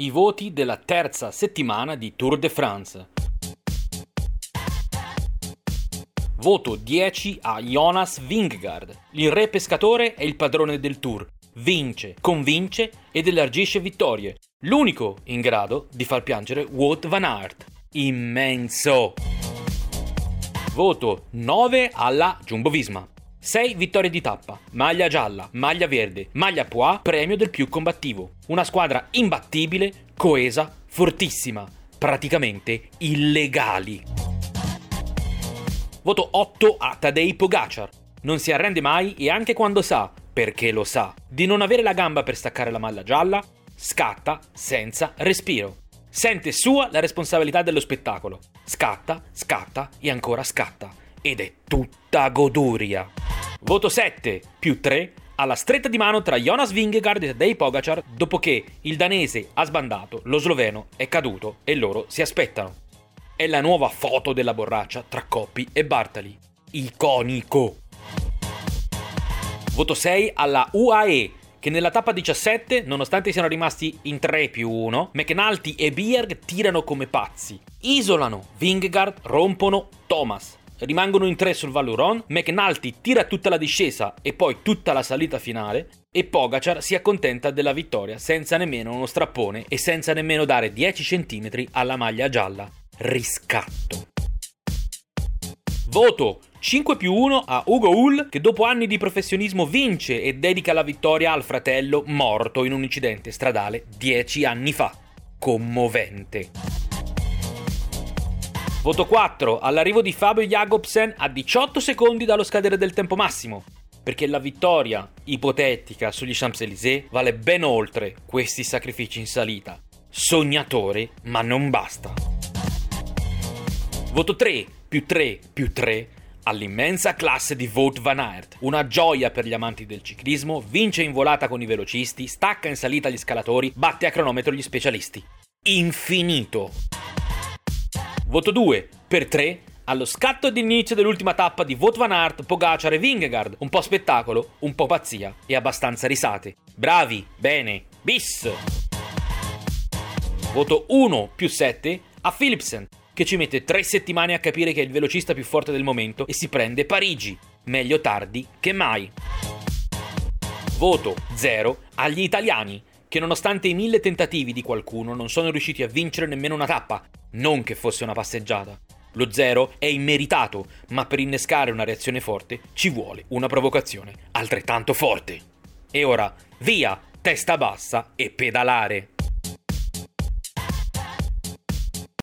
i voti della terza settimana di Tour de France. Voto 10 a Jonas Vingegaard. Il re pescatore è il padrone del Tour. Vince, convince ed elargisce vittorie. L'unico in grado di far piangere Wout van Aert. Immenso! Voto 9 alla Jumbo Visma. 6 vittorie di tappa, maglia gialla, maglia verde, maglia pois, premio del più combattivo. Una squadra imbattibile, coesa, fortissima, praticamente illegali. Voto 8 a Tadej Pogacar. Non si arrende mai e anche quando sa, perché lo sa, di non avere la gamba per staccare la maglia gialla, scatta senza respiro. Sente sua la responsabilità dello spettacolo. Scatta, scatta e ancora scatta. Ed è tutta goduria. Voto 7 più 3 alla stretta di mano tra Jonas Vingegaard e Tadej Pogacar dopo che il danese ha sbandato, lo sloveno è caduto e loro si aspettano. È la nuova foto della borraccia tra Coppi e Bartali. Iconico! Voto 6 alla UAE che nella tappa 17, nonostante siano rimasti in 3 più 1, McNulty e Bierg tirano come pazzi. Isolano Vingegaard, rompono Thomas rimangono in tre sul Valuron, McNulty tira tutta la discesa e poi tutta la salita finale e Pogacar si accontenta della vittoria senza nemmeno uno strappone e senza nemmeno dare 10 cm alla maglia gialla. Riscatto. Voto 5 più 1 a Ugo Hull che dopo anni di professionismo vince e dedica la vittoria al fratello morto in un incidente stradale 10 anni fa. Commovente. Voto 4 all'arrivo di Fabio Jacobsen a 18 secondi dallo scadere del tempo massimo. Perché la vittoria ipotetica sugli Champs-Élysées vale ben oltre questi sacrifici in salita. Sognatore, ma non basta. Voto 3 più 3 più 3 all'immensa classe di Vote Van Aert. Una gioia per gli amanti del ciclismo, vince in volata con i velocisti, stacca in salita gli scalatori, batte a cronometro gli specialisti. Infinito. Voto 2 per 3 allo scatto d'inizio dell'ultima tappa di Vot Van Aert, Pogacar e Vingegaard. Un po' spettacolo, un po' pazzia e abbastanza risate. Bravi, bene, bis! Voto 1 più 7 a Philipsen, che ci mette 3 settimane a capire che è il velocista più forte del momento e si prende Parigi. Meglio tardi che mai. Voto 0 agli italiani, che nonostante i mille tentativi di qualcuno non sono riusciti a vincere nemmeno una tappa, non che fosse una passeggiata. Lo zero è immeritato, ma per innescare una reazione forte ci vuole una provocazione altrettanto forte. E ora, via, testa bassa e pedalare.